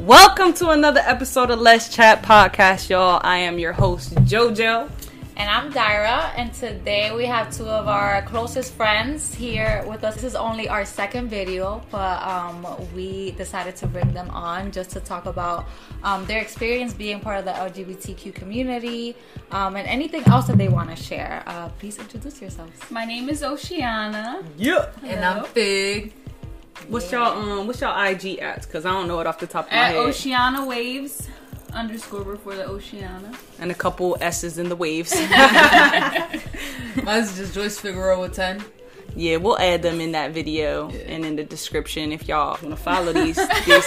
Welcome to another episode of Les Chat Podcast, y'all. I am your host, JoJo. And I'm Dyra, and today we have two of our closest friends here with us. This is only our second video, but um, we decided to bring them on just to talk about um, their experience being part of the LGBTQ community um, and anything else that they want to share. Uh, please introduce yourselves. My name is Oceanna. Yeah. And I'm Fig. What's y'all um what's y'all IG at? Cause I don't know it off the top of my At head. Oceanna Waves underscore before the Oceanna. and a couple S's in the waves. Mine's just Joyce Figueroa with 10. yeah, we'll add them in that video and in the description if y'all wanna follow these these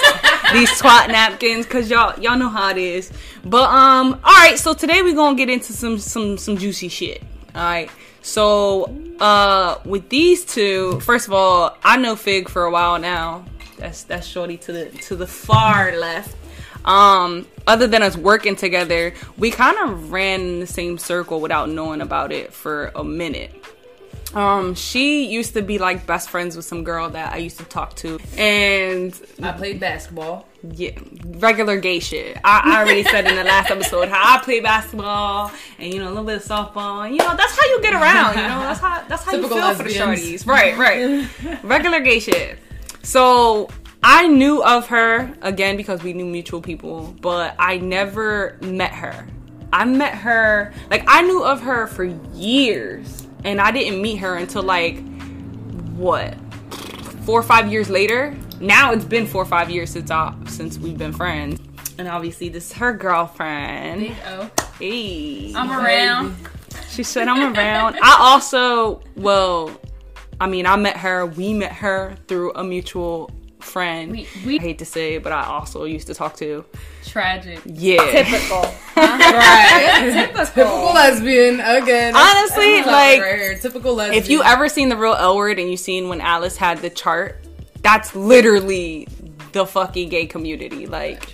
these twat napkins, cause y'all y'all know how it is. But um, alright, so today we're gonna get into some some some juicy shit. Alright. So uh with these two, first of all, I know Fig for a while now. That's that's shorty to the to the far left. Um, other than us working together, we kind of ran in the same circle without knowing about it for a minute. Um, she used to be like best friends with some girl that I used to talk to, and I played basketball. yeah, regular gay shit. I, I already said in the last episode how I play basketball and you know a little bit of softball. And, you know that's how you get around. You know that's how that's how Typical you feel for the shorties. Right, right. regular gay shit. So I knew of her again because we knew mutual people, but I never met her. I met her like I knew of her for years, and I didn't meet her until like what four or five years later. Now it's been four or five years since I since we've been friends, and obviously this is her girlfriend. Big O. Oh. Hey, I'm around. she said I'm around. I also well, I mean I met her. We met her through a mutual friend. We- we- I hate to say it, but I also used to talk to. Tragic. Yeah, Typical. Right. Typical Typical lesbian again. Honestly, like, right here. Typical lesbian. if you ever seen the real L word and you seen when Alice had the chart, that's literally the fucking gay community. Like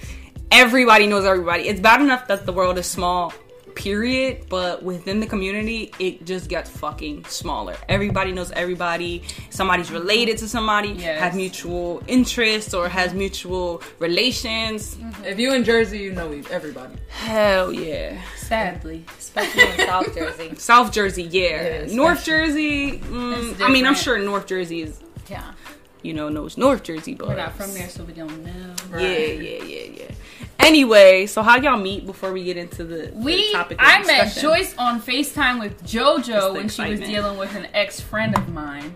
everybody knows everybody. It's bad enough that the world is small, period, but within the community, it just gets fucking smaller. Everybody knows everybody. Somebody's related to somebody, Yes. has mutual interests or has mutual relations. if you in Jersey, you know everybody. Hell yeah. Sadly. Especially in South Jersey. South Jersey, yeah. Yeah, North Jersey, mm, I mean, I'm sure North Jersey is Yeah. you know, knows North Jersey, but We're not from there, so we don't know. Yeah, yeah, yeah, yeah. Anyway, so how y'all meet before we get into the, the We, topic? Of I met? Joyce on FaceTime with JoJo the when she was dealing with an ex friend of mine.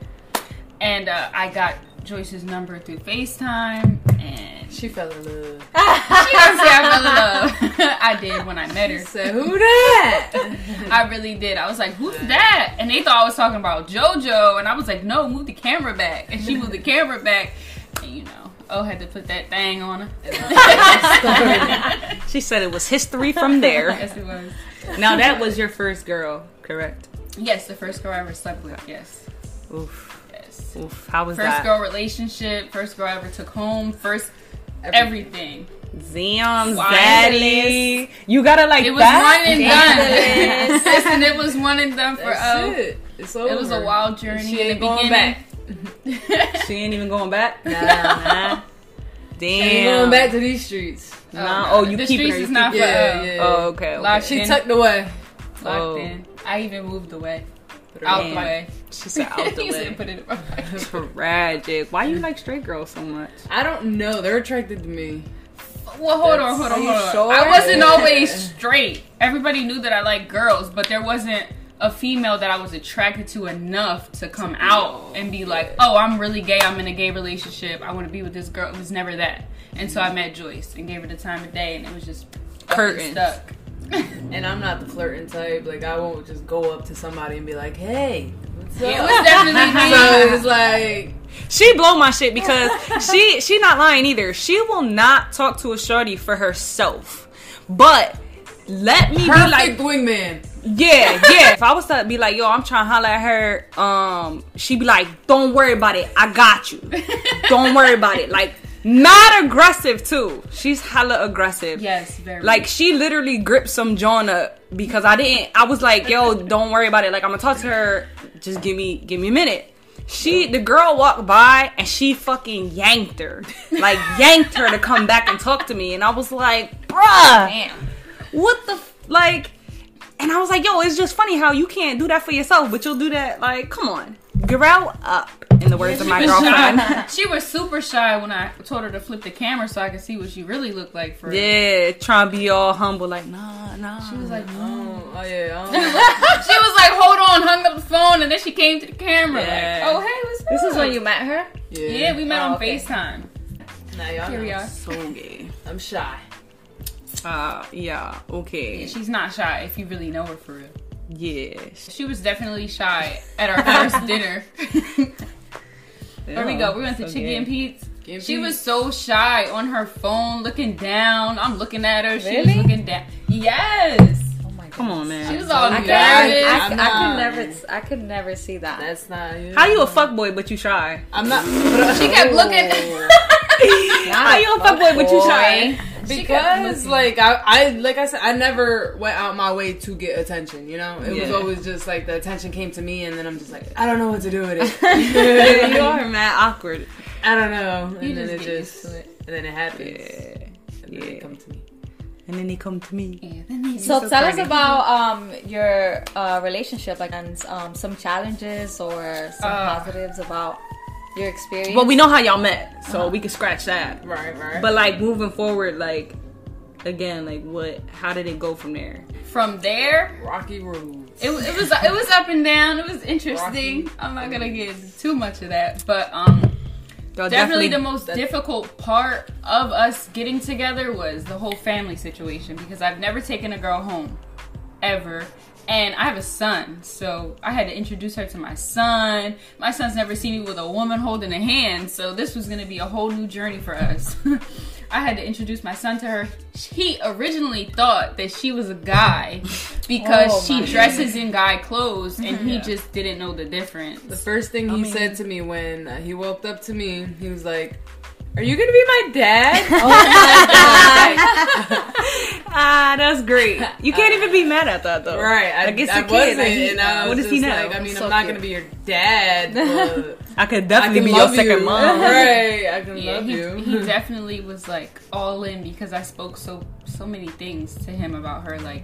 And uh, I got Joyce's number through FaceTime, and she She fell in love. doesn't say I fell in love. I did when I met her. Said, who that? I really did. I was like, "Who's that?" And they thought I was talking about JoJo, and I was like, "No, move the camera back." And she moved the camera back, and you know, oh, had to put that thing on her. She said it was history from there. yes, it was. now that was your first girl, correct? Yes, the first girl I ever slept with. Yes, Oof, yes. oof. How was First that? girl relationship. First girl I ever took home. First everything. Zion, Wild Zaddy. You gotta like It was that. one and done. Listen, it was one and done for That's O. it. It's over. It was a wild journey She in ain't the going beginning. back. She ain't even going back. Nah. Nah. Damn. Ain't going back to these streets. Oh, nah. Oh, you the keeping streets her? You is not keeping for her. Uh, yeah, yeah. Oh, okay. okay. Locked She in. tucked away. Locked Oh. in. I even moved away. Put Out in. the way. She said out the He said way. put it in my pocket. Tragic. Why you like straight girls so much? I don't know. They're attracted to me. Well, hold on, hold on, hold on. sure? I wasn't always straight. Everybody knew that I liked girls, but there wasn't a female that I was attracted to enough to come out and be like, "Oh, I'm really gay. I'm in a gay relationship. I want to be with this girl." It was never that. And so I met Joyce and gave her the time of day, and it was just fucking Curtains. stuck. And I'm not the flirting type. Like I won't just go up to somebody and be like, "Hey, what's It was definitely me. So it was like, She blow my shit because she she not lying either. She will not talk to a shorty for herself. But let me be perfect like wingman. Yeah, yeah. if I was to be like, yo, I'm trying to holler at her, um, she'd be like, Don't worry about it. I got you. Don't worry about it. Like not aggressive too. She's hella aggressive. Yes, very. Like she literally gripped some John up because I didn't. I was like, "Yo, don't worry about it. Like I'm gonna talk to her. Just give me, give me a minute." She, the girl walked by and she fucking yanked her, like yanked her to come back and talk to me, and I was like, "Bruh, Damn. What the f-? like?" And I was like, "Yo, it's just funny how you can't do that for yourself, but you'll do that. Like, come on, grow up." In the words of my She was girlfriend. She was super shy when I told her to flip the camera so I could see what she really looked like for real. Yeah, trying to be all humble, like, nah, nah. She was like, Oh, oh yeah. She was like, hold on, hung up the phone, and then she came to the camera Yeah. like, oh hey, what's This is when you met her? Yeah. Yeah, we met Oh, on okay. FaceTime. Nah, y'all Here we are. so gay. I'm shy. Uh, yeah, okay. She's not shy if you really know her for real. Yeah. She was definitely shy at our first dinner. There we go. We went to So Chickie and Pete's. Chicken She Pete's. was so shy on her phone, looking down. I'm looking at her. She Really? was looking down. Yes. Oh my god. Come on, man. She was all I nervous. can't- I, I, I'm I could never I could never see that. That's not. You How you a fuck boy but you shy? I'm not. She kept looking. How you a fuck boy but you shy? She kept Because like I, I like I said, I never went out my way to get attention. You know, it was always just like the attention came to me, and then I'm just like, I don't know what to do with it. you are mad awkward. I don't know, and You then just it just, it. and then it happens, Yeah. and then it Yeah. come to me. And then they come to me. Yeah, So, so tell us about um your uh, relationship, like and um some challenges or some Uh, positives about your experience. Well, we know how y'all met, so we can scratch that. Right, right. But like moving forward, like again, like what? How did it go from there? From there, Rocky road. it, was- it was it was up and down. It was interesting. Rocky. I'm not gonna get too much of that, but um, Y'all definitely the most that's- difficult part of us getting together was the whole family situation because I've never taken a girl home ever. And I have a son, so I had to introduce her to my son. My son's never seen me with a woman holding a hand, so this was gonna be a whole new journey for us. I had to introduce my son to her. He originally thought that she was a guy because Oh, she dresses in guy clothes, and he Yeah. just didn't know the difference. The first thing he mean- said to me when uh, he walked up to me, he was like, "Are you gonna be my dad?" oh my god! That's great. You can't even be mad at that though. right. I, Like it's I a kid. wasn't, Like, he- and I what does he know? Like, I mean, So I'm not cute. gonna be your dad, but I could I definitely can be your love second you. mom. right? I can Yeah, love he, you. he definitely was like all in because I spoke so so many things to him about her. Like,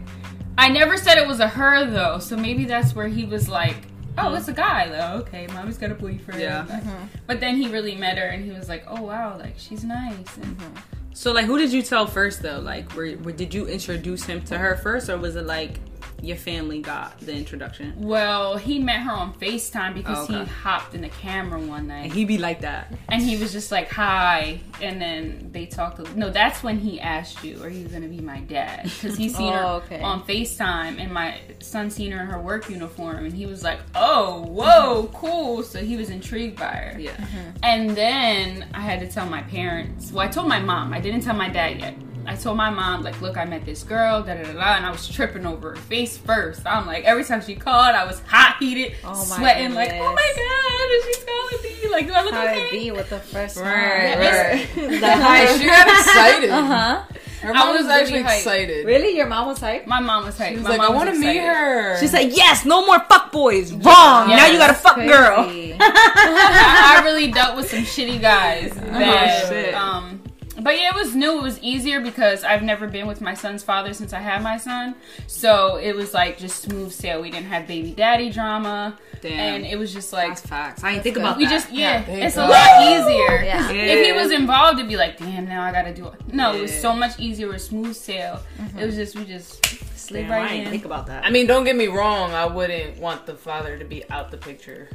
I never said it was a her though, so maybe that's where he was like, "Oh, it's a guy though. Okay, mommy's got a boyfriend." Yeah. Like, mm-hmm. But then he really met her, and he was like, "Oh wow, like she's nice." And mm-hmm. So like, who did you tell first though? Like, were, were did you introduce him to her first, or was it like your family got the introduction? well, he met her on Facetime because Oh, okay. he hopped in the camera one night. And he be like that. And he was just like, "Hi," and then they talked. a- No, that's when he asked you, "Are you gonna be my dad?" Because he seen her Oh, okay. on Facetime, and my son seen her in her work uniform, and he was like, "Oh, whoa, mm-hmm. cool!" So he was intrigued by her. Yeah. Mm-hmm. And then I had to tell my parents. Well, I told my mom. I didn't tell my dad yet. I told my mom, like, look, I met this girl, da da da da, and I was tripping over her face first. I'm like, every time she called, I was hot heated, Oh my sweating, like, oh my god, is she calling me? Like, do I look How okay? it be with the first one? Right, right. the hype. she got excited. Uh huh. Her I mom was was actually really excited. Really, your mom was hype. My mom was hyped. She was My like, mom I want to meet her. She said, "Yes, no more fuck boys. Wrong. Yes. Now you got a fuck girl." I, I really dealt with some shitty guys. That, shit. um, but yeah, it was new. It was easier because I've never been with my son's father since I had my son. So it was like just smooth sail. We didn't have baby daddy drama. Damn. And it was just like, That's facts. I didn't think good. about we that. We just, yeah, thank it's a lot easier. Yeah. If he was involved, it'd be like, damn, now I gotta do it. No, it was so much easier with smooth sail. It was just, we just slid Damn, I right didn't in. think about that. I mean, don't get me wrong. I wouldn't want the father to be out the picture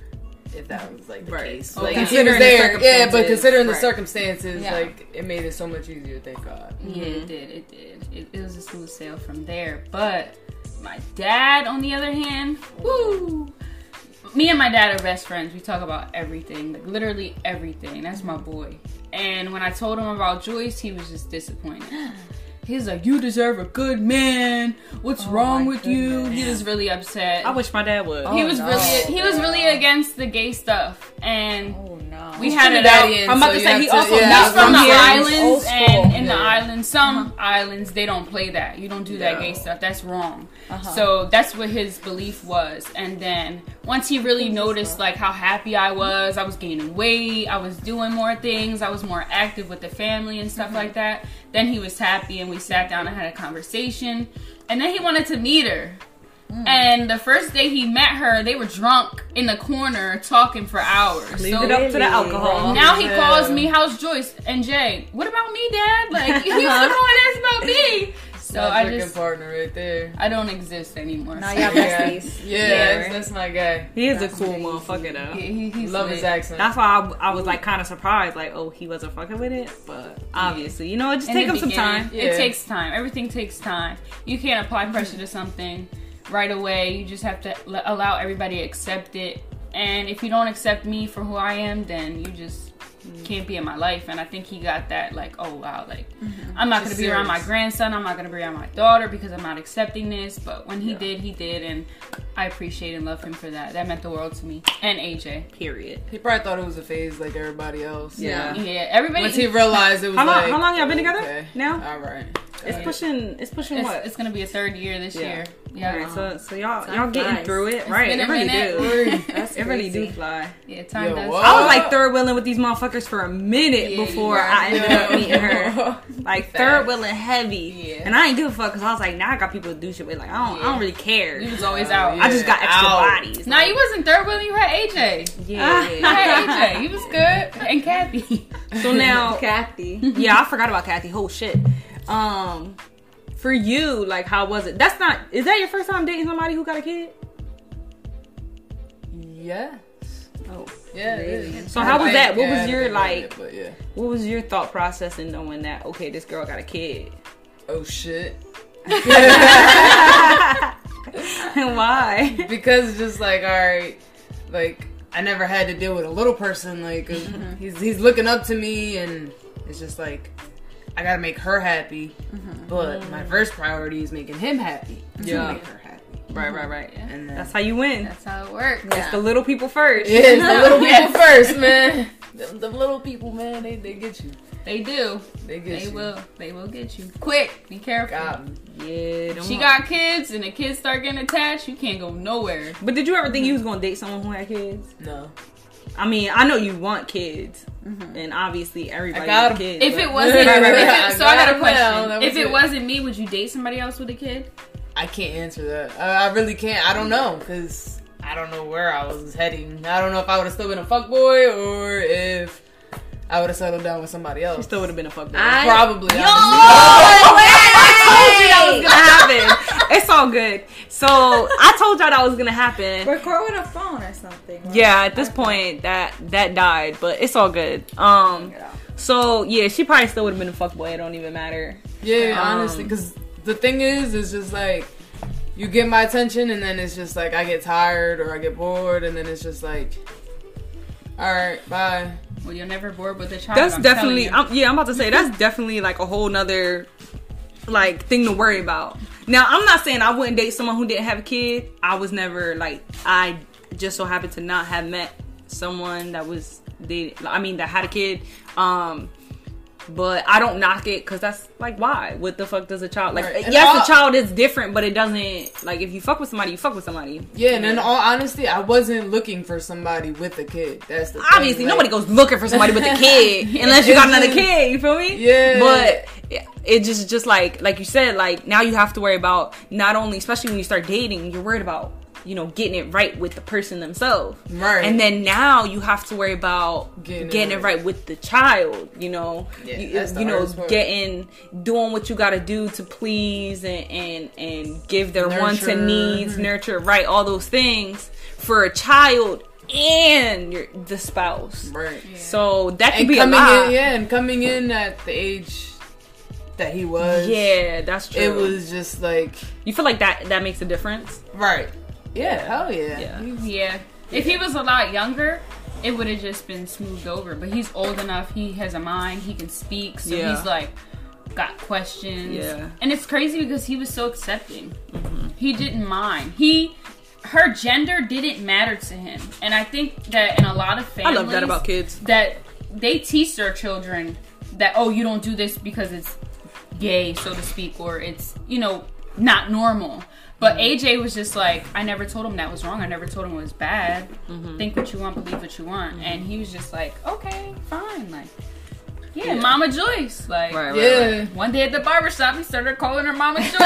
if that was like the Right. case. Oh, Like, considering he was the there, yeah, but circumstances. considering the Right. circumstances, Yeah. like it made it so much easier. Thank God. Yeah, mm-hmm. it did. It did. It, it was a smooth sail from there. But my dad, on the other hand, woo. me and my dad are best friends. We talk about everything, like literally everything. That's my boy. And when I told him about Joyce, he was just disappointed. He's like, "You deserve a good man. What's oh wrong my with you?" He was really upset. I wish my dad would. Oh, he was no. really he was really against the gay stuff, and Oh no. We had it out. Trinidadian, I'm about to say he to- also- yeah, He's from from the islands, and in the islands, some islands they don't play that. You don't do that gay stuff. That's wrong. So that's what his belief was. And then once he really noticed like how happy I was, I was gaining weight, I was doing more things, I was more active with the family and stuff like that. Then he was happy, and we sat down and had a conversation. And then he wanted to meet her. Mm. And the first day he met her, they were drunk in the corner talking for hours. Leave So- it up to the alcohol. now he calls me, "How's Joyce and Jay? What about me, Dad? Like he's the one that's about me." So My I drinking just partner right there. I don't exist anymore. Now So y'all Yeah, besties. yeah, that's, that's my guy. He is a cool motherfucker though. he, he- he's Love lit. his accent. That's why I, I was like kind of surprised, like, oh, he wasn't fucking with it. But obviously, you know, it just In take him some time. Yeah. It takes time. Everything takes time. You can't apply pressure to something right away. You just have to l- allow everybody to accept it. And if you don't accept me for who I am, then you just mm. can't be in my life. And I think he got that, like, oh wow, like mm-hmm. I'm not gonna Just be around my grandson. I'm not gonna be around my daughter because I'm not accepting this. But when he did, he did, and I appreciate and love him for that. That meant the world to me. And AJ. Period. He probably thought it was a phase like everybody else. Yeah. Yeah, everybody. Once he realized it was How long- like, how long y'all been together okay, now? All right. It's pushing. It's pushing it's, what? it's gonna be a third year this Yeah. year. Yeah. Alright, so so y'all Time y'all getting flies. through it, right? It really minute. do. That's It really do fly. Yeah, time Yo, does. what? I was like third wheeling with these motherfuckers for a minute Yeah, before I ended up meeting her. Like third Facts. wheeling heavy, Yeah. and I ain't give a fuck because I was like, now I got people to do shit with. Like I don't, I don't really care. You was always out. yeah. I just got extra Ow. bodies. Nah, you wasn't third wheeling. You had AJ. yeah. You had AJ. He was good. And Kathy. so now, Kathy. yeah, I forgot about Kathy. Oh shit. Um, for you, like, how was it? That's not. Is that your first time dating somebody who got a kid? Yeah. Oh. Yeah. So how was that? What was your like? yeah. What was your thought process in knowing that? Okay, this girl got a kid. Oh shit. And why? because just like all right like i never had to deal with a little person like uh, he's he's looking up to me and it's just like i gotta make her happy mm-hmm. but my first priority is making him happy Yeah. to make her happy Right, right, mm-hmm. right. and then That's how you win. That's how it works. It's the little people first. yeah, it's the little people first man the, the little people man they, they get you They do. they get They you will. They will get you. Quick. Be careful. Got me. Yeah. them She mo- got kids and the kids start getting attached, you can't go nowhere. But did you ever think you was gonna date someone who had kids? no I mean, I know you want kids, mm-hmm. and obviously everybody got wants 'em. kids. If but- it wasn't, Right, right, right. if it- so I got a I got 'em question. down. That If it it. wasn't me, would you date somebody else with a kid? i can't answer that i, I really can't i don't know because i don't know where i was heading i don't know if i would have still been a fuckboy or if i would have settled down with somebody else you still would have been a fuckboy. I- Probably. honestly. I told you that was gonna happen. It's all good. So I told y'all that was gonna happen. Record with a phone or something. right? Yeah, at this point that that died, but it's all good. Um, so yeah, she probably still would have been a fuck boy. It don't even matter. Yeah, Um, honestly, because the thing is, is just like you get my attention, and then it's just like I get tired or I get bored, and then it's just like, all right, bye. Well, you're never bored with a child. That's I'm definitely. I'm, yeah, I'm about to say that's definitely like a whole nother like thing to worry about. Now, I'm not saying I wouldn't date someone who didn't have a kid. I was never like I just so happened to not have met someone that was they. I mean, that had a kid. Um, but I don't knock it because that's like why? What the fuck does a child like? Right. Yes, all- the child is different, but it doesn't like if you fuck with somebody, you fuck with somebody. Yeah, and in all honesty, I wasn't looking for somebody with a kid. That's the thing, obviously like- nobody goes looking for somebody with a kid unless you got another kid you feel me Yeah. but it just just like like you said like now you have to worry about not only especially when you start dating you're worried about you know getting it right with the person themselves Right. and then now you have to worry about Getting getting, it right. right with the child you know Yeah, you, you know getting doing what you got to do to please and and and give their wants and needs mm-hmm. nurture right all those things for a child and your the spouse right. so that could be a coming lot. in, yeah, and coming in at the age that he was, Yeah, that's true. it was just like You feel like that that makes a difference? right. Yeah, hell yeah. Yeah. He's- Yeah. If he was a lot younger, it would have just been smoothed over. But he's old enough. He has a mind. He can speak. So Yeah. he's like got questions. Yeah. And it's crazy because he was so accepting. Mm-hmm. He didn't mind. He her gender didn't matter to him. And I think that in a lot of families I love that about kids. that they teach their children that oh you don't do this because it's gay so to speak or it's you know not normal but aj was just like i never told him that was wrong i never told him it was bad mm-hmm. think what you want believe what you want and he was just like okay fine like yeah, mama joyce like Right, right, Yeah, one day at the barbershop he started calling her mama joyce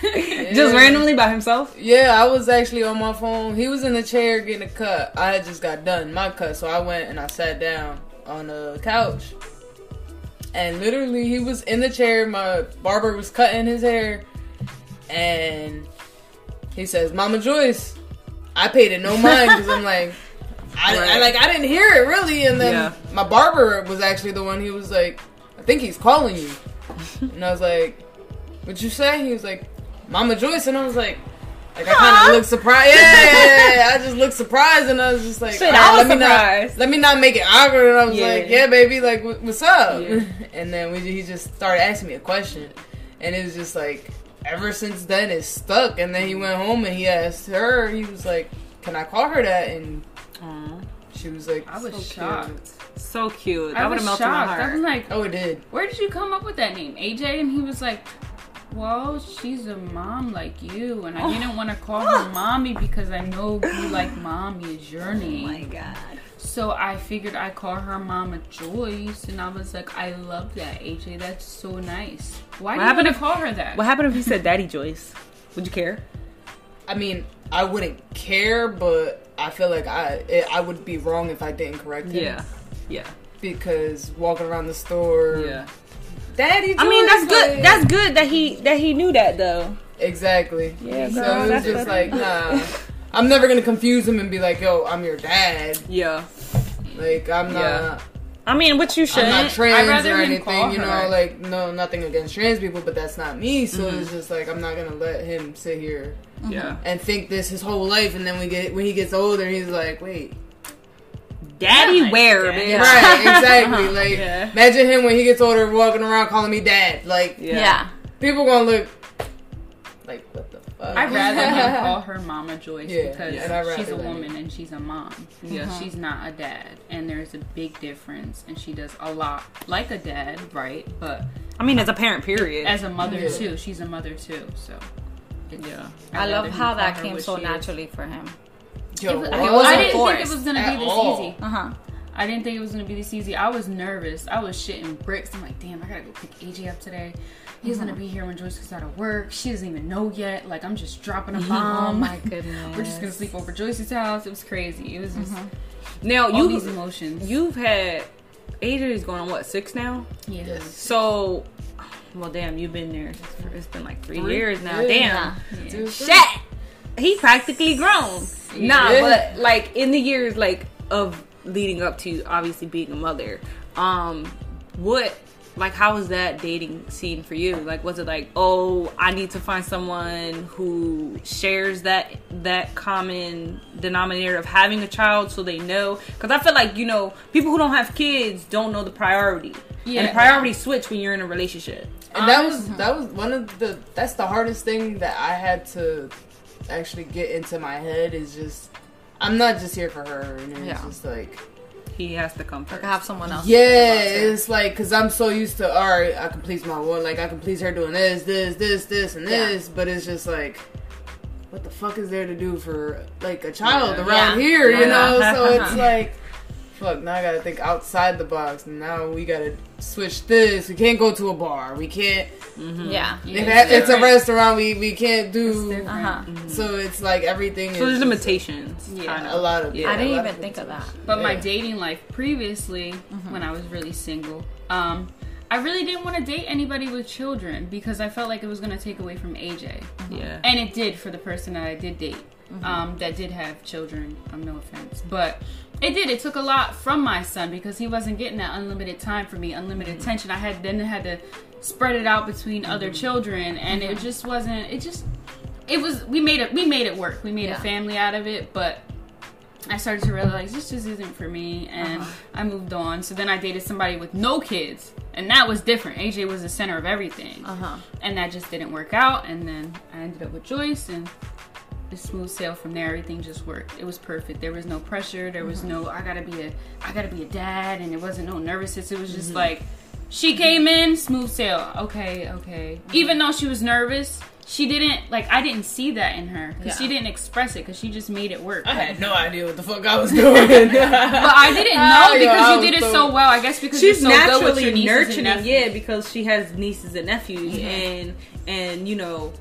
Just randomly by himself. yeah. I was actually on my phone. He was in the chair getting a cut. I had just got done my cut, so I went and I sat down on the couch. And literally, he was in the chair. My barber was cutting his hair, and he says, "Mama Joyce." I paid it no mind because I'm like, I, I like I didn't hear it really, and then Yeah. my barber was actually the one. He was like, "I think he's calling you," and I was like, "What'd you say?" He was like, "Mama Joyce," and I was like. Like I kind of looked surprised. Yeah, yeah, yeah. I just looked surprised, and I was just like, Shit, "Alright, I was let me surprised." not let me not make it awkward." And I was Yeah. like, "Yeah, baby, like, what's up?" And then we, he just started asking me a question, and it was just like, ever since then, it's stuck. And then he went home and he asked her. He was like, "Can I call her that?" And she was like, i was "So cute." shocked So cute. i That would was have shocked melted my i was heart. like Oh, it did. where did you come up with that name aj and he was like well she's a mom like you and i didn't want to call her mommy because i know you like mommy is your oh name my god. So i figured i'd call her mama joyce and i was like i love that aj that's so nice why do you happened want to if- call her that What happened if you said Daddy Joyce? Would you care? I mean, I wouldn't care, but I feel like I it, I would be wrong if I didn't correct him. Yeah. Yeah. Because walking around the store, Yeah. Daddy. Joyce, I mean, that's good. like- That's good that he that he knew that though. Exactly. Yeah, so girl, it was just better. like, nah. I'm never gonna confuse him and be like, "Yo, I'm your dad." Yeah. Like, I'm not. Yeah. I mean, which you should. I'm not trans or anything, you know. her. Like, no, nothing against trans people, but that's not me. So Mm-hmm. it's just like I'm not gonna let him sit here Yeah. and think this his whole life, and then we get when he gets older, he's like, "Wait, Daddy Yeah, where, daddy. bitch? right? Exactly. Like, Yeah. imagine him when he gets older, walking around calling me dad. Like, Yeah. people gonna look like, what the fuck? I'd rather him call her Mama Joyce Yeah, because yeah, she's a rather that. woman and she's a mom. Yeah. She's not a dad. And there's a big difference. And she does a lot like a dad, right? But I mean, as a parent, period. as a mother Yeah. too, she's a mother too. So yeah. I I'd love how that came so she is. naturally for him. Yo, It what? wasn't I didn't think it was gonna at be this all. easy. Uh huh. I didn't think it was gonna be this easy. I was nervous. I was shitting bricks. I'm like, damn, I gotta go pick AJ up today. He's gonna be here when Joyce gets out of work. She doesn't even know yet. Like I'm just dropping a oh bomb. Oh my goodness. We're just gonna sleep over Joyce's house. It was crazy. It was just mm-hmm. Now all you these emotions. you've had AJ is going on what six now. yeah. So, well, damn, you've been there. for- It's been like three, Three? years now. Yeah. Damn. Dude, Shit. He practically grown. Nah, but like in the years like of leading up to obviously being a mother, um, what like how was that dating scene for you? Like was it like, oh, I need to find someone who shares that that common denominator of having a child so they know? Because I feel like, you know, people who don't have kids don't know the priority. And Yeah. the priorities switch when you're in a relationship. and that was that was one of the that's the hardest thing that I had to actually get into my head is just I'm not just here for her, and it's Yeah. just like He has to come first. Like have someone else. yeah, it's like because I'm so used to all right, I can please my one, like I can please her doing this, this, this, this, and Yeah. this, but it's just like. What the fuck is there to do for like a child Yeah. around Yeah. here, you know? So it's like, fuck. Now I gotta think outside the box. Now we gotta switch this. We can't go to a bar. We can't. Yeah. Yeah, If that- it's a restaurant, we we can't do. different. Uh huh. So it's like everything. So there's is limitations. Yeah. kind a lot of. Yeah. I didn't even think of that. But my dating life previously, when I was really single, um, I really didn't want to date anybody with children because I felt like it was going to take away from AJ. Yeah. And it did for the person that I did date, um, that did have children. Um, no offense, but it did. It took a lot from my son because he wasn't getting that unlimited time for me, unlimited attention. I had then had to spread it out between other children, and it just wasn't. It just, it was. We made it. We made it work. We made Yeah. a family out of it, but I started to realize this just isn't for me, and Uh-huh. I moved on. So then I dated somebody with no kids, and that was different. AJ was the center of everything, Uh-huh. and that just didn't work out. And then I ended up with Joyce, and the smooth sail from there. Everything just worked. It was perfect. There was no pressure. There was mm-hmm. no I gotta be a I gotta be a dad, and it wasn't no nervousness. It was just mm-hmm. like she came mm-hmm. in smooth sail. Okay, okay. Even though she was nervous. She didn't like. I didn't see that in her because she didn't express it because she just made it work. I had no idea what the fuck I was doing. But I didn't know Oh, because I you ah, was did it so- well. I guess because She's you're so naturally your nieces and nurturing, yeah, because she has nieces and nephews, and and you know,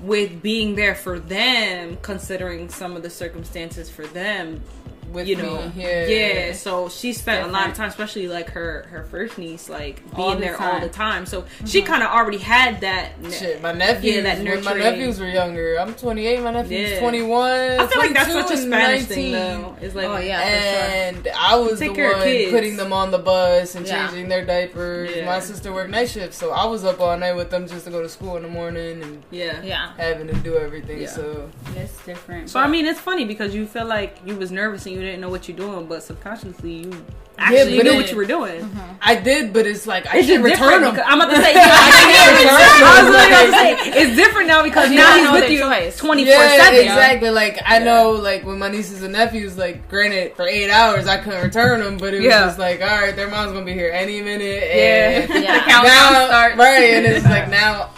with being there for them, considering some of the circumstances for them, With you me, know, yeah. So she spent a lot of time, especially like her her first niece, like All being the there all the time. So she mm-hmm. kind of already had that. Shit, my nephews. Yeah, that when my nephews were younger, I'm 28. My nephew's Yeah. 21. I feel like that's such a and Spanish thing, though. It's like, Oh, yeah. for sure. And I was Take the one kids. putting them on the bus and Yeah. changing their diapers. Yeah. My sister worked night shift, so I was up all night with them just to go to school in the morning and yeah, Yeah. having to do everything. Yeah. So It's different. So I mean, it's funny because you feel like you was nervous and you didn't know what you're doing, but subconsciously you actually but knew it- what you were doing. I did, but it's like I It's can't return them. I'm about to say, yeah, I can't return. I was literally about to say, it's different now because now he's with you choice. twenty four Yeah, seven. exactly. Like I know, like with my nieces and nephews, like granted for eight hours I couldn't return them, but it was Yeah. just like, all right, their mom's gonna be here any minute. Yeah. And Yeah. Countdown now, starts. right, and it's like now,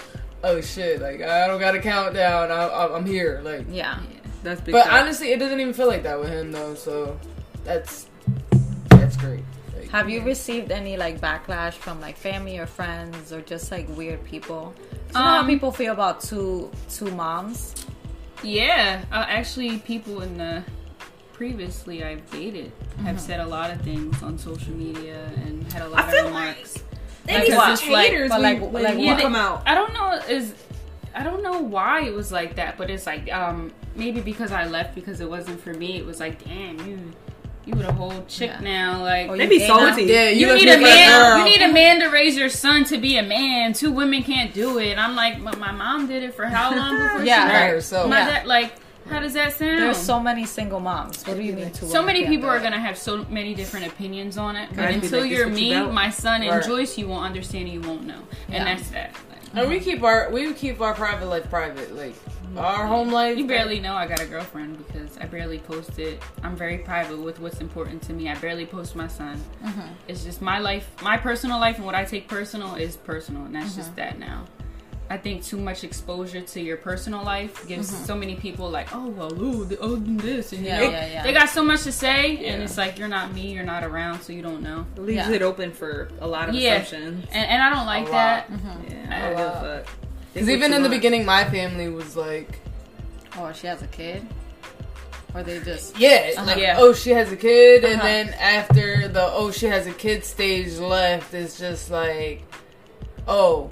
oh shit, like I don't got a countdown. I, I, I'm here, like. Yeah. That's big. But time. honestly, it doesn't even feel like that with him though. So that's that's great. Like, Have you received any like backlash from like family or friends or just like weird people? 'Cause You know how Um, people feel about two two moms. Yeah, uh, actually, people in the previously I've dated have Mm-hmm. said a lot of things on social media and had a lot I feel of like remarks. they like, be it's like- haters but when, like- when like you what? come out. I don't know is I don't know why it was like that, but it's like um maybe because I left because it wasn't for me. It was like, damn, you you with a whole chick Yeah. now, like. Oh, They you be salty. yeah, you, left need a man. girl. You need a man to raise your son to be a man. Two women can't do it. I'm like, but my mom did it for how long before Yeah. she By married? herself. My Yeah. dad, like, how does that sound? There's so many single moms. What do you mean two? so many people are gonna have so many different opinions on it. But until like, you're what you me, my son, and Joyce, you won't understand. and You won't know, and Yeah. that's that. And we keep our we keep our private life private. Like our home life. you barely know I got a girlfriend because I barely post it. I'm very private with what's important to me. I barely post my son. Mm-hmm. It's just my life, my personal life, and what I take personal is personal, and that's just mm-hmm. that now. I think too much exposure to your personal life gives so many people like, oh well, ooh, the, oh this, and Yeah, you know, yeah, yeah. they got so much to say, and it's like you're not me, you're not around, so you don't know. It leaves Yeah. it open for a lot of Yeah. assumptions. And, and I don't like A that. lot. Yeah, I I don't give a lot. fuck. Because even in you the beginning, my family was like, Oh, she has a kid. Or they just yeah, Uh-huh. like Yeah. oh she has a kid, and Uh-huh. then after the oh she has a kid stage left, it's just like, oh,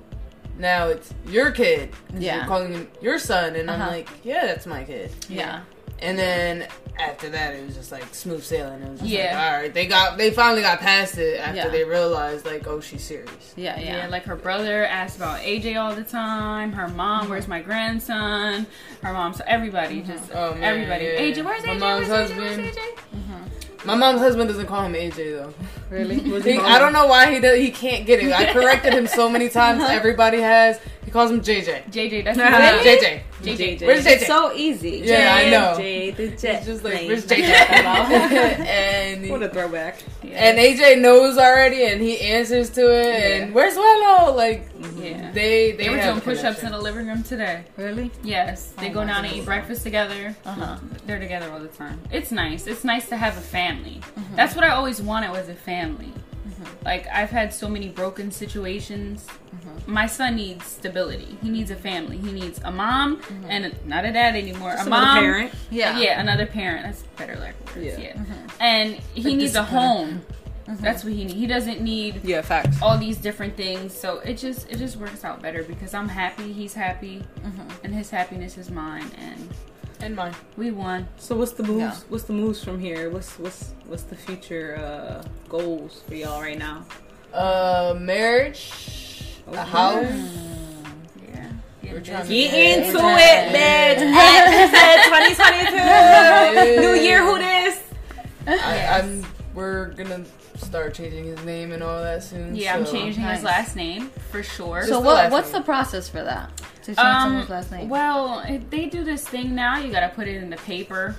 now it's your kid. Yeah. you're calling him your son, and I'm Uh-huh. like, yeah, that's my kid. yeah. And then after that, it was just like smooth sailing. It was just Yeah. like, all right, they got they finally got past it after Yeah. they realized like, oh, she's serious. Yeah, yeah. Yeah, like her brother asked about AJ all the time. Her mom, where's mm-hmm. my grandson? Her mom, so everybody, mm-hmm. just Oh, man, everybody. yeah. AJ, where's My AJ? mom's Where's AJ? Where's husband. AJ? My mom's husband doesn't call him AJ though. Really? He, I don't know why he does. He can't get it. I corrected him so many times. Uh-huh. Everybody has. He calls him JJ. JJ, that's Really? JJ. JJ. Where's JJ? It's so easy. Yeah, I know. Jay the Jet. It's just like where's JJ? and he- What a throwback. and AJ knows already, and he answers to it. And where's Wello? Like Yeah. they they, They were doing a push-ups in the living room today. Really? Yes, they Oh go down and eat breakfast together. Uh-huh. They're together all the time. It's nice. It's nice to have a family. Mm-hmm. That's what I always wanted was a family. Like I've had so many broken situations. Mm-hmm. My son needs stability. He needs a family. He needs a mom Mm-hmm. and a, not a dad anymore. Just a mom, parent. Yeah. yeah, another parent. That's better like. Yeah. Yeah, Mm-hmm. and he needs a home. That's what he needs. He doesn't need Yeah, facts. all these different things. So it just it just works out better because I'm happy, he's happy, Mm-hmm. and his happiness is mine, and and mine. we won. So what's the moves? Yeah. What's the moves from here? What's what's what's the future uh, goals for y'all right now? Uh, marriage, a house. Yeah, We're trying Get Yeah, into okay. it, bitch. 2022. New year, who this? I, I'm. We're gonna start changing his name and all that soon. Yeah, I'm changing Nice. his last name for sure. Just So the what? last What's name. the process for that? To change Um, someone's last name. well, if they do this thing now, you gotta put it in the paper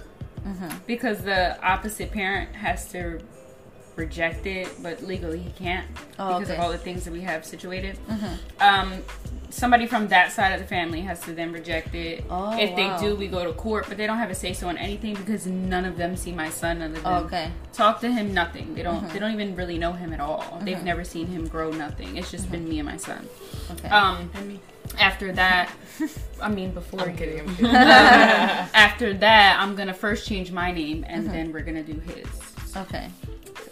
because the opposite parent has to reject it, but legally he can't Oh, because of all the things that we have situated. Um, somebody from that side of the family has to then reject it. Oh, if wow. they do, we go to court, but they don't have a say so on anything because none of them see my son. None of them Oh, okay. talk to him. Nothing. They don't. They don't even really know him at all. They've never seen him grow. Nothing. It's just been me and my son. Okay. Um, after that, I mean, before I'm kidding. I'm kidding. after that, I'm gonna first change my name and then we're gonna do his. okay.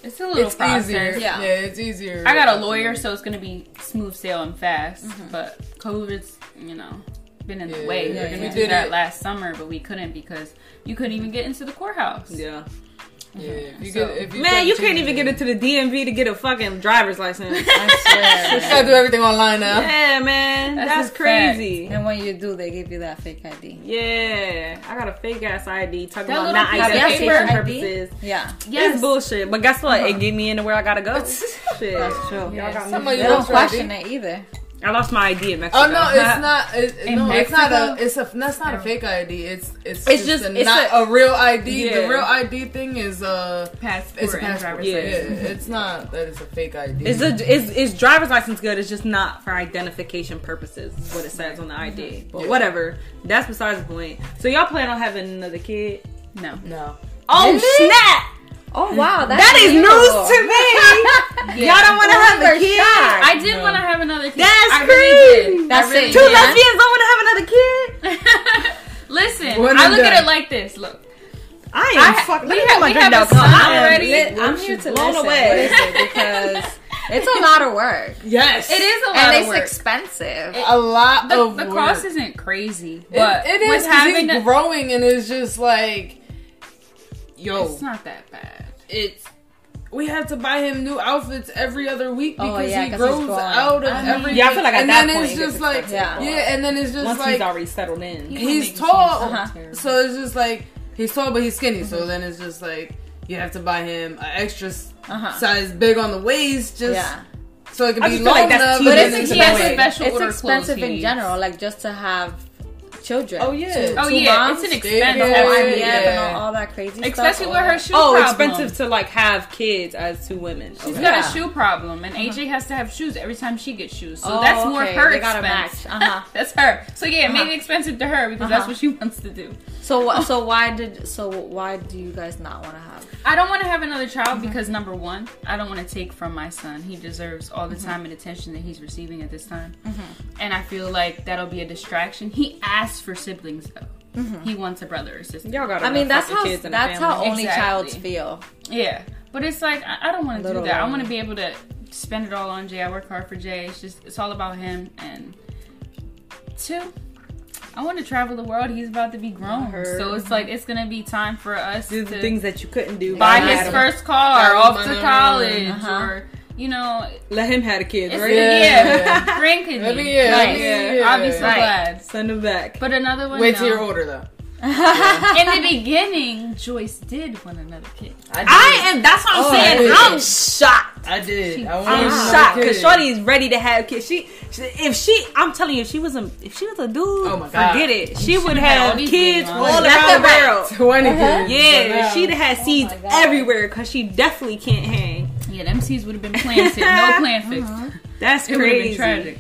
It's a little it's process. easier. Yeah. Yeah. it's easier. I got a lawyer, so it's gonna be smooth sailing fast. Mm-hmm. But COVID's, you know, been in the way. yeah, we are gonna we do did that it. last summer, but we couldn't because you couldn't even get into the courthouse. Yeah. Yeah, uh-huh. if you So- get, if you Man, you can't change even get into the DMV to get a fucking driver's license. I swear. You gotta do everything online now. yeah, man. That's That's, a crazy. and when you do, they give you that fake ID. Yeah. I got a fake ass ID talking That about not piece of identification paper purposes. Yeah. It's bullshit. But guess what? It uh-huh. get me into where I gotta go. Shit. That's true. Y'all got Some me. of They you don't look right. question it either. I lost my ID in Mexico. Oh no, it's not. It, In no, it's not a. It's a. That's not a fake ID. It's it's, It's just, just- a, it's not a- a, real ID. Yeah. The real ID thing is uh, Passport it's a and passport. driver's Yeah, license. it's not that it's a fake ID. It's a it's, it's driver's license good. It's just not for identification purposes. Is what it says on the ID. But Yeah. whatever. That's besides the point. So y'all plan on having another kid? No. no. Oh Really? snap! Oh wow, that's That is news to me. Y'all don't want to have a kid. shocked. I did want to have another kid. That's I really crazy. did. That's I really it. Two did. Yeah. lesbians don't want to have another kid. Listen, One I and look at it like this. Look, I am I- fucking. we have- put we have down, a 'cause son I am already. I'm here to blown listen. away. Because it's a lot of work Yes, it is a lot of work and of it's work. expensive. a lot the, of the work. cost isn't crazy, but it with is 'cause having he's a, growing and it's just like, yo, it's not that bad. it's we have to buy him new outfits every other week Oh, because yeah, he 'cause he's grows out of I mean- everything. Yeah, I feel like at and that then point it's it gets just like. Yeah. yeah, and then it's just Once like he's already settled in. He's he's tall, Uh-huh. so it's just like he's tall but he's skinny. So then it's just like you have to buy him an extra Uh-huh. size big on the waist, just Yeah. so it can I be long like that's enough. too and big it's He has away. a special It's expensive in general, like just to have children. Oh, yeah. Two- Oh two yeah, moms, it's an expense. the yeah, IVF yeah. and all, all that crazy Especially stuff. with her shoe Oh, problem. expensive to like have kids as two women. She's Okay. got Yeah. a shoe problem, and AJ has to have shoes every time she gets shoes. So Oh, that's more okay. her They gotta expense. match. Uh-huh. that's her. So yeah, it made Uh-huh. it expensive to her because that's Uh-huh. what she wants to do. So so why did so why do you guys not want to have? I don't want to have another child because number one, I don't want to take from my son. He deserves all the time and attention that he's receiving at this time, and I feel like that'll be a distraction. He asked for siblings though. He wants a brother or sister. Y'all got. I mean, that's how kids that's how only Exactly. childs feel. Yeah, but it's like I, I don't want to do Little that. I want to be able to spend it all on Jay. I work hard for Jay. It's just it's all about him. And two, I want to travel the world. He's about to be grown, heard. so it's like it's gonna be time for us to Do to the things that you couldn't do. buy his first car, off to college, Uh-huh. or you know, Let him have the kids, right? yeah, grandkids. Let me- yeah, Nice. let me- Yeah. yeah. I'll be so Right. glad. Send him back. But another one. Wait no. till you're older though. In the beginning, Joyce did want another kid. I, I am. That's what I'm Oh, saying. I'm shocked. I did. I I'm shocked because kid. Shorty is ready to have kids. She, she, if she, I'm telling you, if she was a, if she was a dude, Oh my God. forget it. She would have kids all around the world. twenty uh-huh. kids. Yeah, so she'd have had oh seeds God. everywhere because she definitely can't hang. Yeah, them seeds would have been planted. No plant fixed. That's It would have been crazy. tragic.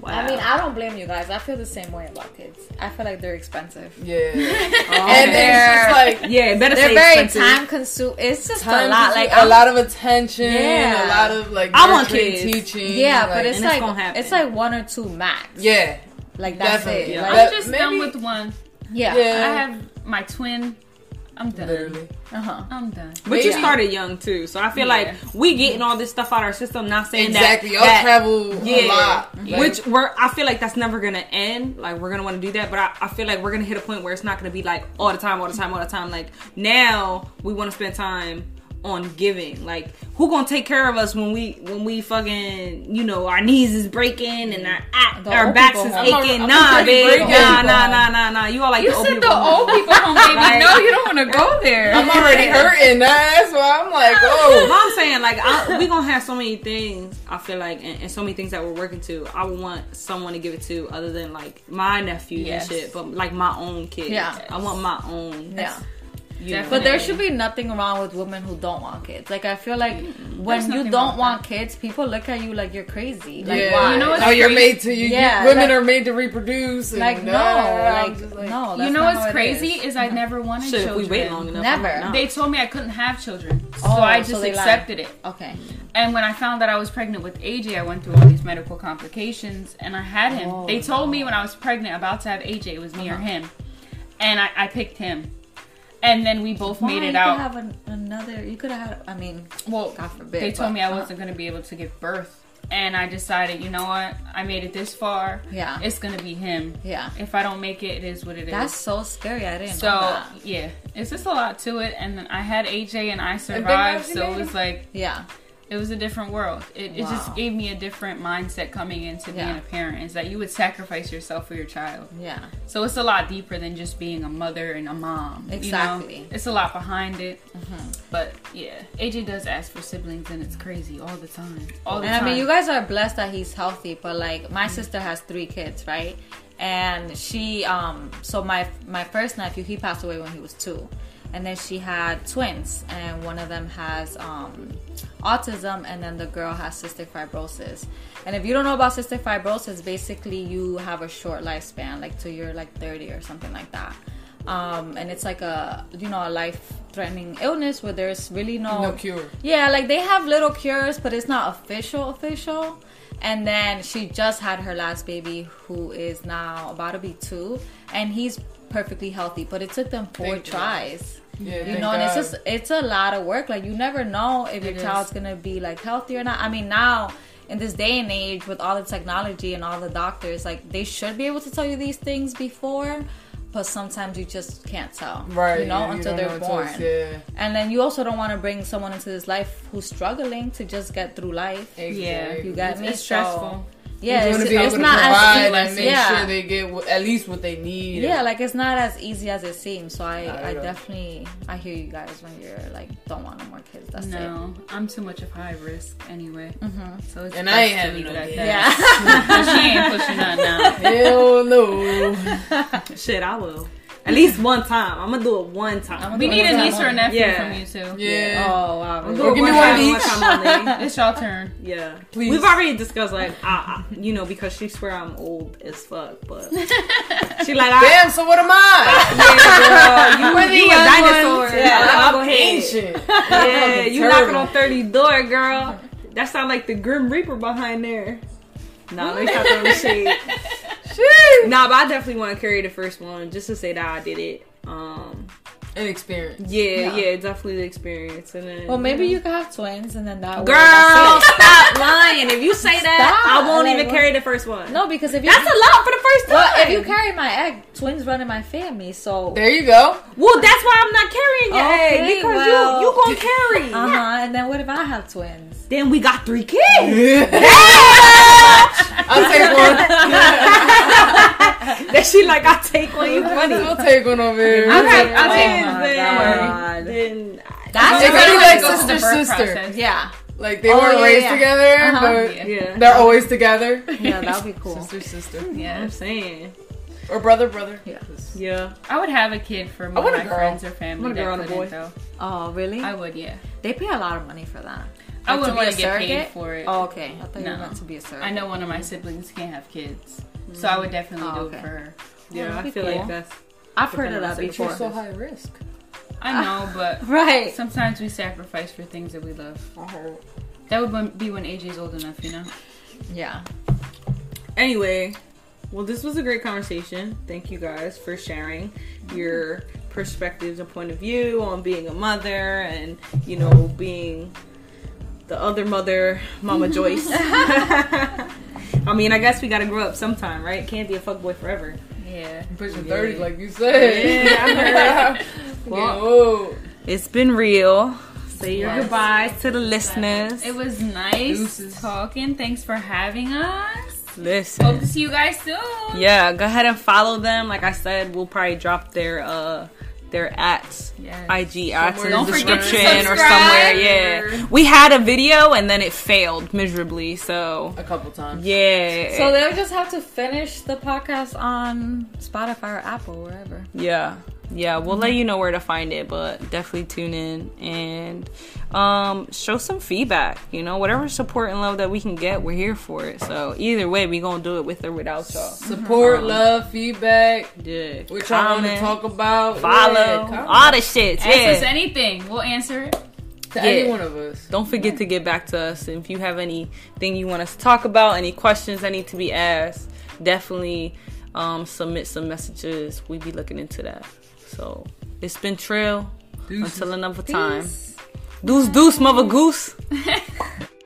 Wow. I mean, I don't blame you guys. I feel the same way about kids. I feel like they're expensive. Yeah, Oh, and they're- like yeah, better They're say very expensive. time consuming. It's just time a lot. Like a I'm- lot of attention, Yeah. a lot of like I want kids. teaching. Yeah, like, but it's and it's like it's like one or two max. yeah, like that's Definitely, it. yeah. Like, I'm just maybe- done with one. yeah. Yeah. I have my twin. I'm done. literally. Uh huh. I'm done. But you Maybe. started young too, so I feel Yeah. like we getting all this stuff out of our system. Not saying Exactly, that y'all travel yeah, a lot, Like, which we're. I feel like that's never gonna end. Like we're gonna want to do that, but I, I feel like we're gonna hit a point where it's not gonna be like all the time, all the time, all the time. Like now we want to spend time on giving. Like, who gonna take care of us when we when we fucking you know our knees is breaking and our The our backs is home. aching? I'm Nah, already babe. breaking. Nah, nah, nah, nah, nah. You all like You the old said people. the home. old people home, baby. No, you don't want to go there. I'm already hurting. That's why I'm like, No, oh. I'm saying like I, we gonna have so many things. I feel like and, and so many things that we're working to. I would want someone to give it to other than like my nephew Yes. and shit, but like my own kids. Yeah. I want my own. Yeah. You. But there should be nothing wrong with women who don't want kids. Like I feel like when you don't with want kids, people look at you like you're crazy. Like yeah. why? You know what's oh, you're made to. You, Yeah, you, women like- are made to reproduce. And, like no, I'm like, just no. you know what's crazy is. is I never wanted Shit, children. we wait long enough, Never. I'm like, nah. They told me I couldn't have children, so Oh, I so just they lied. accepted it. Okay. And when I found that I was pregnant with AJ, I went through all these medical complications, and I had him. Oh, they told me when I was pregnant, about to have AJ, it was me or Uh-huh. him, and I, I picked him. And then we both Why made you it could out. have an, another. You could have had. I mean, well, God forbid. they told but- me I wasn't going to be able to give birth, and I decided, you know what? I made it this far. Yeah. it's going to be him. Yeah. If I don't make it, it is what it is. That's so scary. I didn't so know that. yeah, it's just a lot to it. And then I had AJ, and I survived. So it was like Yeah. It was a different world. It, it just gave me a different mindset coming into being a parent. Is that you would sacrifice yourself for your child. Yeah. So it's a lot deeper than just being a mother and a mom. you know? Exactly. It's a lot behind it. Mm-hmm. But yeah, AJ does ask for siblings, and it's crazy all the time. All the And I mean, you guys are blessed that he's healthy, but like my sister has three kids, right? And she, um, so my my first nephew, he passed away when he was two, and then she had twins, and one of them has um, autism, and then the girl has cystic fibrosis. And if you don't know about cystic fibrosis, basically you have a short lifespan, like till you're like 30 or something like that. Um, and it's like a you know a life threatening illness where there's really No cure. yeah, like they have little cures, but it's not official official. And then she just had her last baby, who is now about to be two, and he's perfectly healthy. But it took them four Thank tries. Yeah, You know, and it's just it's a lot of work. Like you never know if your It child's is. gonna be like healthy or not. I mean, now in this day and age, with all the technology and all the doctors, like they should be able to tell you these things before, but sometimes you just can't tell. Right. You know, yeah, until don't they're know born. yeah. And then you also don't want to bring someone into this life who's struggling to just get through life. yeah, You got it's, me. it's So, stressful. Yeah, you it's, want to be it's able to not provide as and easy. make yeah. sure they get wh- at least what they need. yeah, like it's not as easy as it seems. So I, Not I definitely, I hear you guys when you're like, don't want no more kids. That's No, I'm too much of high risk anyway. Mm-hmm. So it's And best I ain't to having leave no it at kids. Yeah. she ain't pushing nothing out. Hell no. Shit, I will. At least one time. I'm gonna do it one time. We need it a one niece or a nephew Yeah. from you too. Yeah. oh wow. I'm really? gonna do it Give me one one time, of one each. time only. It's your turn. Yeah, Please. We've already discussed like, I, I, you know, because she swear I'm old as fuck, but she like, I, Damn, so what am I? yeah, girl, We're the you, you a dinosaur. ones. Yeah, I'm ancient. Yeah, you terrible. knocking on 30 door, girl. That sound like the Grim Reaper behind there. Nah, let me stop throwing the shade. Nah, but I definitely want to carry the first one just to say that I did it. Um, Inexperienced. yeah, Yeah. yeah, definitely the experience. And then, Well, maybe you could have twins, and then that. way, Girl, that's stop lying. If you say that, I won't Like, even what? carry the first one. No, because if you That's a lot for the first time. well, if you carry my egg, twins run in my family, so There you go. well, that's why I'm not carrying your Okay, egg because well. you you gonna carry. uh huh. And then what if I have twins? Then we got three kids. I'll take one. that she like I take one. You funny. I'll take one over here. I'll I'll take one. God. Then That's It's really like sister, sister. process. Yeah, Like they Oh, weren't yeah, raised yeah. together, Uh-huh. but Yeah. yeah, they're always together. yeah, that would be cool. Sister, sister, Yeah. I'm saying. or brother, brother. Yeah. Yeah. I would have a kid for I one want of a my girl. friends or I family want a girl that and a couldn't boy. though. Oh, really? I would, yeah. They pay a lot of money for that. I Like, wouldn't be want a to get paid surrogate? for it. Oh, okay. I thought you No. were meant to be a surrogate. I know one of my siblings can't have kids, so I would definitely Oh, do okay. it for her. Yeah, that'd I feel cool. like that's I've heard of that Depending on the before. so high risk. I know, but Right. sometimes we sacrifice for things that we love. I heard. That would be when AJ's old enough, you know. Yeah. Anyway, well, this was a great conversation. Thank you guys for sharing your perspectives and point of view on being a mother and, you know, being the other mother, Mama Joyce. I mean, I guess we gotta grow up sometime, right? Can't be a fuckboy forever. Yeah. Pushing 30, like you said. Yeah, I heard. Well, It's been real. say your Yes. goodbyes to the listeners. It was nice Deuces. talking. Thanks for having us. Listen. Hope to see you guys soon. Yeah, go ahead and follow them. Like I said, we'll probably drop their uh their ats, Yes. IG ats in the Don't forget to description or somewhere. Yeah, we had a video and then it failed miserably. So A couple times. yeah, So they'll just have to finish the podcast on Spotify or Apple, wherever. yeah, yeah. We'll let you know where to find it, but definitely tune in and um show some feedback. You know, whatever support and love that we can get, we're here for it. So either way, we gonna do it with or without y'all. Support, love, feedback. Yeah, we're trying want to talk about? follow, Yeah, all the shit. Ask us anything. We'll answer it. to yeah. any one of us. Don't forget to get back to us. If you have anything you want us to talk about, any questions that need to be asked, definitely um, submit some messages. We be looking into that. So it's been Trill. Until another time. Deuce, deuce, mother goose.